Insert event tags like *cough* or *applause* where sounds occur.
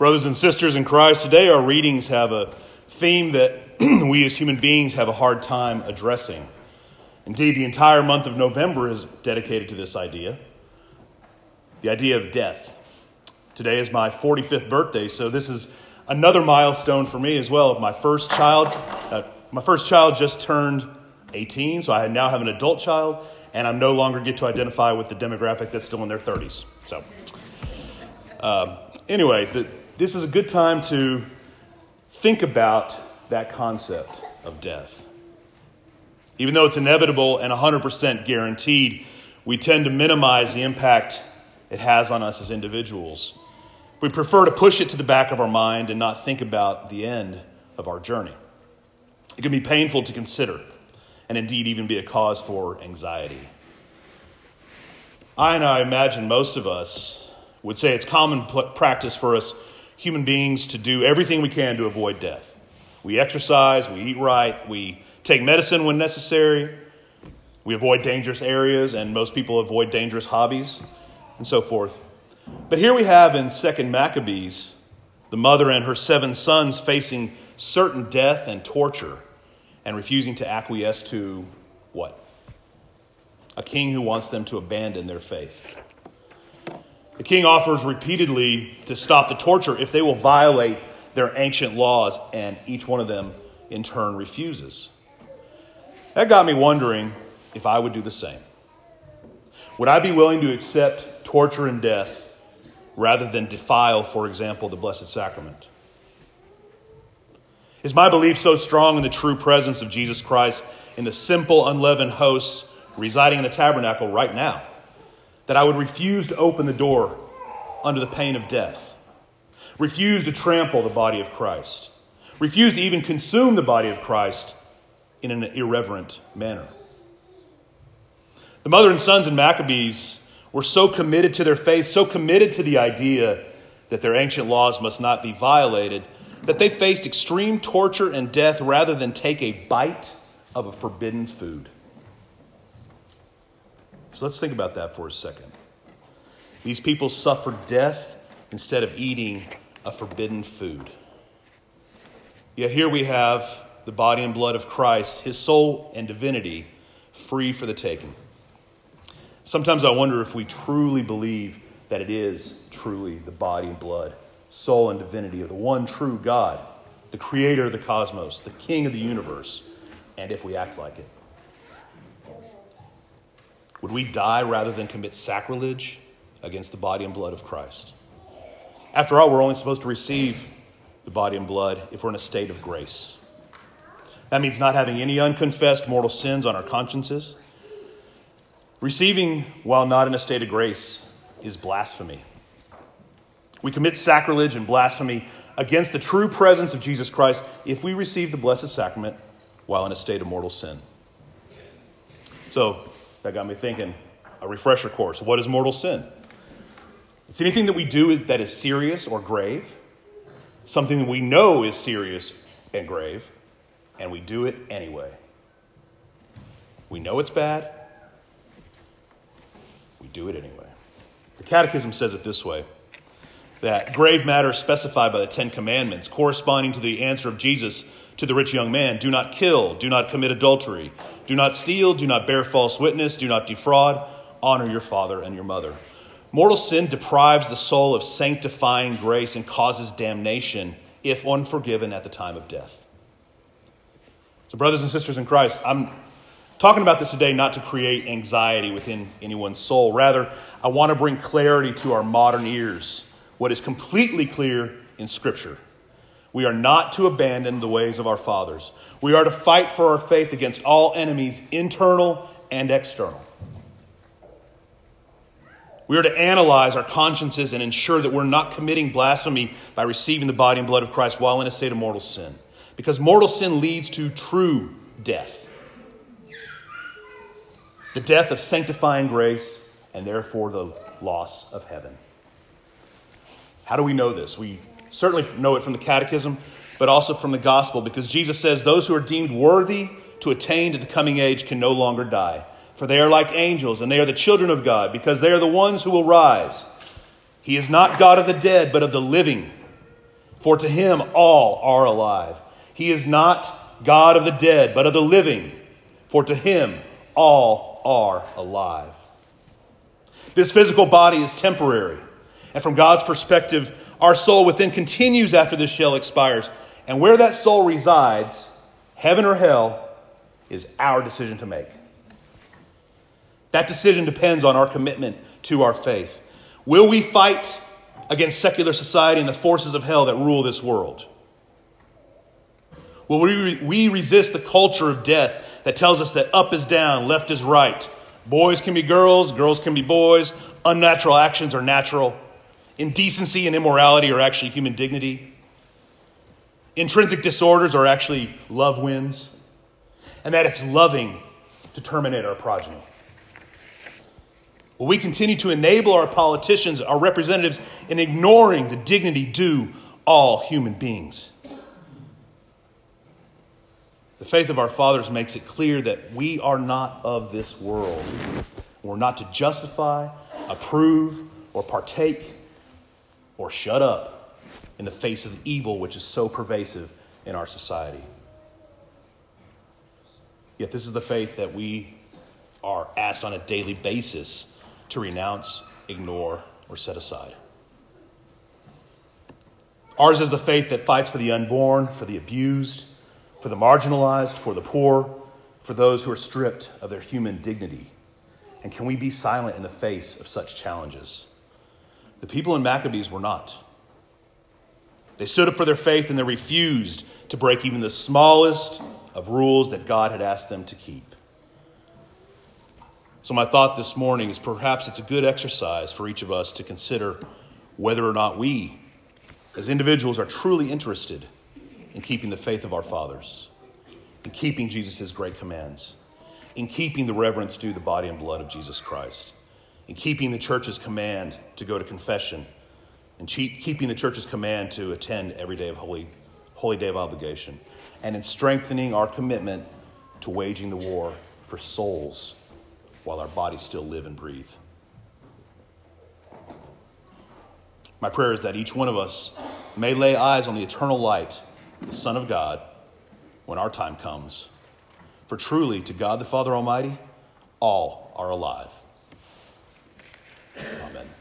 Brothers and sisters in Christ, today our readings have a theme that *clears throat* we as human beings have a hard time addressing. Indeed, the entire month of November is dedicated to this idea the idea of death. Today is my 45th birthday, so this is another milestone for me as well. My first child, uh, my first child just turned 18, so I now have an adult child, and I no longer get to identify with the demographic that's still in their 30s. So, um, anyway, the, this is a good time to think about that concept of death. Even though it's inevitable and 100% guaranteed, we tend to minimize the impact it has on us as individuals. We prefer to push it to the back of our mind and not think about the end of our journey. It can be painful to consider and indeed even be a cause for anxiety. I and I imagine most of us would say it's common practice for us human beings to do everything we can to avoid death. We exercise, we eat right, we take medicine when necessary, we avoid dangerous areas, and most people avoid dangerous hobbies, and so forth. But here we have in 2nd Maccabees the mother and her seven sons facing certain death and torture and refusing to acquiesce to what? A king who wants them to abandon their faith. The king offers repeatedly to stop the torture if they will violate their ancient laws, and each one of them in turn refuses. That got me wondering if I would do the same. Would I be willing to accept torture and death rather than defile, for example, the Blessed Sacrament? Is my belief so strong in the true presence of Jesus Christ in the simple, unleavened hosts residing in the tabernacle right now that I would refuse to open the door under the pain of death, refuse to trample the body of Christ, refuse to even consume the body of Christ in an irreverent manner? The mother and sons in Maccabees were so committed to their faith, so committed to the idea that their ancient laws must not be violated that they faced extreme torture and death rather than take a bite of a forbidden food. So let's think about that for a second. These people suffered death instead of eating a forbidden food. Yet here we have the body and blood of Christ, his soul and divinity, free for the taking. Sometimes I wonder if we truly believe that it is truly the body and blood soul, and divinity of the one true God, the creator of the cosmos, the king of the universe, and if we act like it? Would we die rather than commit sacrilege against the body and blood of Christ? After all, we're only supposed to receive the body and blood if we're in a state of grace. That means not having any unconfessed mortal sins on our consciences. Receiving while not in a state of grace is blasphemy. We commit sacrilege and blasphemy against the true presence of Jesus Christ if we receive the Blessed Sacrament while in a state of mortal sin. So that got me thinking a refresher course. What is mortal sin? It's anything that we do that is serious or grave, something that we know is serious and grave, and we do it anyway. We know it's bad, we do it anyway. The Catechism says it this way that grave matters specified by the Ten Commandments, corresponding to the answer of Jesus to the rich young man do not kill, do not commit adultery, do not steal, do not bear false witness, do not defraud, honor your father and your mother. Mortal sin deprives the soul of sanctifying grace and causes damnation if unforgiven at the time of death. So, brothers and sisters in Christ, I'm talking about this today not to create anxiety within anyone's soul. Rather, I want to bring clarity to our modern ears what is completely clear in Scripture. We are not to abandon the ways of our fathers. We are to fight for our faith against all enemies, internal and external. We are to analyze our consciences and ensure that we're not committing blasphemy by receiving the body and blood of Christ while in a state of mortal sin. Because mortal sin leads to true death the death of sanctifying grace and therefore the loss of heaven. How do we know this? We certainly know it from the Catechism, but also from the Gospel, because Jesus says those who are deemed worthy to attain to the coming age can no longer die. For they are like angels, and they are the children of God, because they are the ones who will rise. He is not God of the dead, but of the living. For to him all are alive. He is not God of the dead, but of the living. For to him all are alive. This physical body is temporary. And from God's perspective, our soul within continues after this shell expires. And where that soul resides, heaven or hell, is our decision to make. That decision depends on our commitment to our faith. Will we fight against secular society and the forces of hell that rule this world? Will we, we resist the culture of death that tells us that up is down, left is right? Boys can be girls, girls can be boys, unnatural actions are natural, indecency and immorality are actually human dignity, intrinsic disorders are actually love wins, and that it's loving to terminate our progeny. Will we continue to enable our politicians, our representatives, in ignoring the dignity due all human beings? The faith of our fathers makes it clear that we are not of this world. We're not to justify, approve, or partake, or shut up in the face of the evil which is so pervasive in our society. Yet, this is the faith that we are asked on a daily basis to renounce, ignore, or set aside. Ours is the faith that fights for the unborn, for the abused, for the marginalized, for the poor, for those who are stripped of their human dignity. And can we be silent in the face of such challenges? The people in Maccabees were not. They stood up for their faith and they refused to break even the smallest of rules that God had asked them to keep. So, my thought this morning is perhaps it's a good exercise for each of us to consider whether or not we, as individuals, are truly interested in keeping the faith of our fathers, in keeping Jesus' great commands, in keeping the reverence due the body and blood of Jesus Christ, in keeping the church's command to go to confession, and keeping the church's command to attend every day of holy, holy day of obligation, and in strengthening our commitment to waging the war for souls while our bodies still live and breathe. My prayer is that each one of us may lay eyes on the eternal light, the Son of God, when our time comes. For truly, to God the Father Almighty, all are alive. Amen.